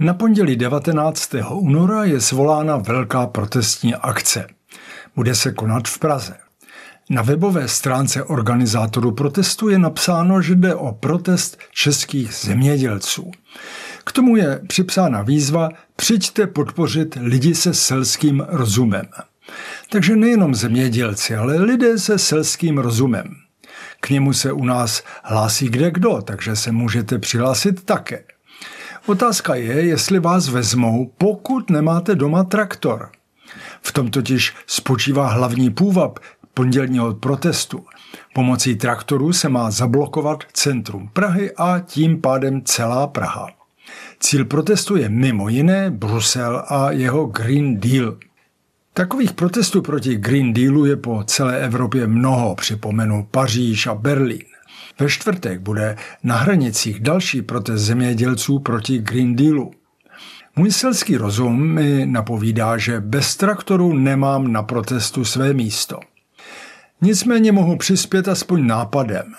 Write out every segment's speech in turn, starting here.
Na pondělí 19. února je svolána velká protestní akce. Bude se konat v Praze. Na webové stránce organizátorů protestu je napsáno, že jde o protest českých zemědělců. K tomu je připsána výzva Přijďte podpořit lidi se selským rozumem. Takže nejenom zemědělci, ale lidé se selským rozumem. K němu se u nás hlásí kde kdo, takže se můžete přihlásit také. Otázka je, jestli vás vezmou, pokud nemáte doma traktor. V tom totiž spočívá hlavní půvab pondělního protestu. Pomocí traktorů se má zablokovat centrum Prahy a tím pádem celá Praha. Cíl protestu je mimo jiné Brusel a jeho Green Deal. Takových protestů proti Green Dealu je po celé Evropě mnoho, připomenu Paříž a Berlín. Ve čtvrtek bude na hranicích další protest zemědělců proti Green Dealu. Můj selský rozum mi napovídá, že bez traktoru nemám na protestu své místo. Nicméně mohu přispět aspoň nápadem.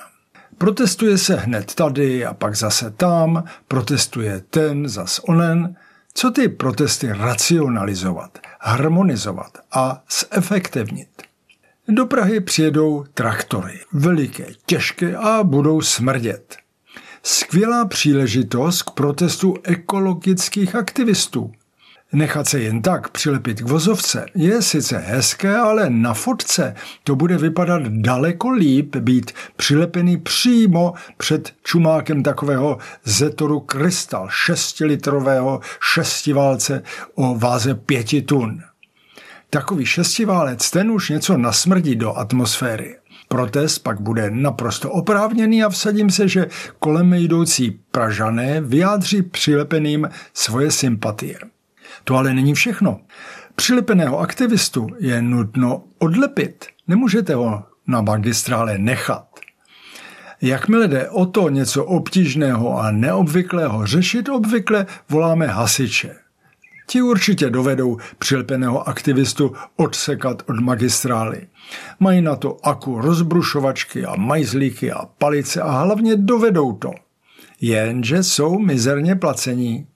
Protestuje se hned tady a pak zase tam, protestuje ten, zas onen. Co ty protesty racionalizovat, harmonizovat a zefektivnit? Do Prahy přijedou traktory, veliké, těžké a budou smrdět. Skvělá příležitost k protestu ekologických aktivistů. Nechat se jen tak přilepit k vozovce je sice hezké, ale na fotce to bude vypadat daleko líp být přilepený přímo před čumákem takového Zetoru Krystal, šestilitrového šestiválce o váze pěti tun. Takový šestiválec ten už něco nasmrdí do atmosféry. Protest pak bude naprosto oprávněný a vsadím se, že kolem jdoucí Pražané vyjádří přilepeným svoje sympatie. To ale není všechno. Přilepeného aktivistu je nutno odlepit. Nemůžete ho na magistrále nechat. Jakmile jde o to něco obtížného a neobvyklého řešit, obvykle voláme hasiče. Ti určitě dovedou přilepeného aktivistu odsekat od magistrály. Mají na to aku rozbrušovačky a majzlíky a palice a hlavně dovedou to. Jenže jsou mizerně placení.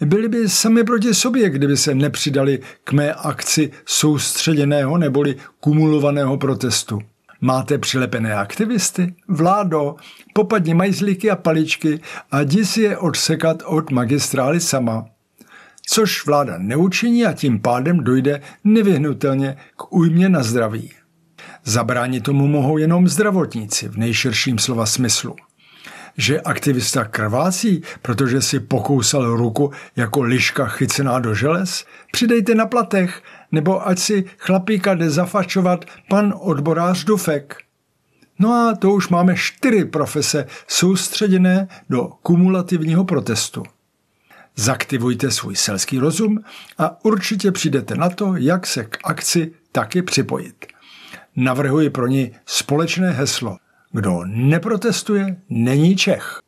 Byli by sami proti sobě, kdyby se nepřidali k mé akci soustředěného neboli kumulovaného protestu. Máte přilepené aktivisty? Vládo, popadni majzlíky a paličky a jdi si je odsekat od magistrály sama což vláda neučiní a tím pádem dojde nevyhnutelně k újmě na zdraví. Zabránit tomu mohou jenom zdravotníci v nejširším slova smyslu. Že aktivista krvácí, protože si pokousal ruku jako liška chycená do želez, přidejte na platech, nebo ať si chlapíka jde zafačovat pan odborář Dufek. No a to už máme čtyři profese soustředěné do kumulativního protestu. Zaktivujte svůj selský rozum a určitě přijdete na to, jak se k akci taky připojit. Navrhuji pro ní společné heslo. Kdo neprotestuje, není Čech.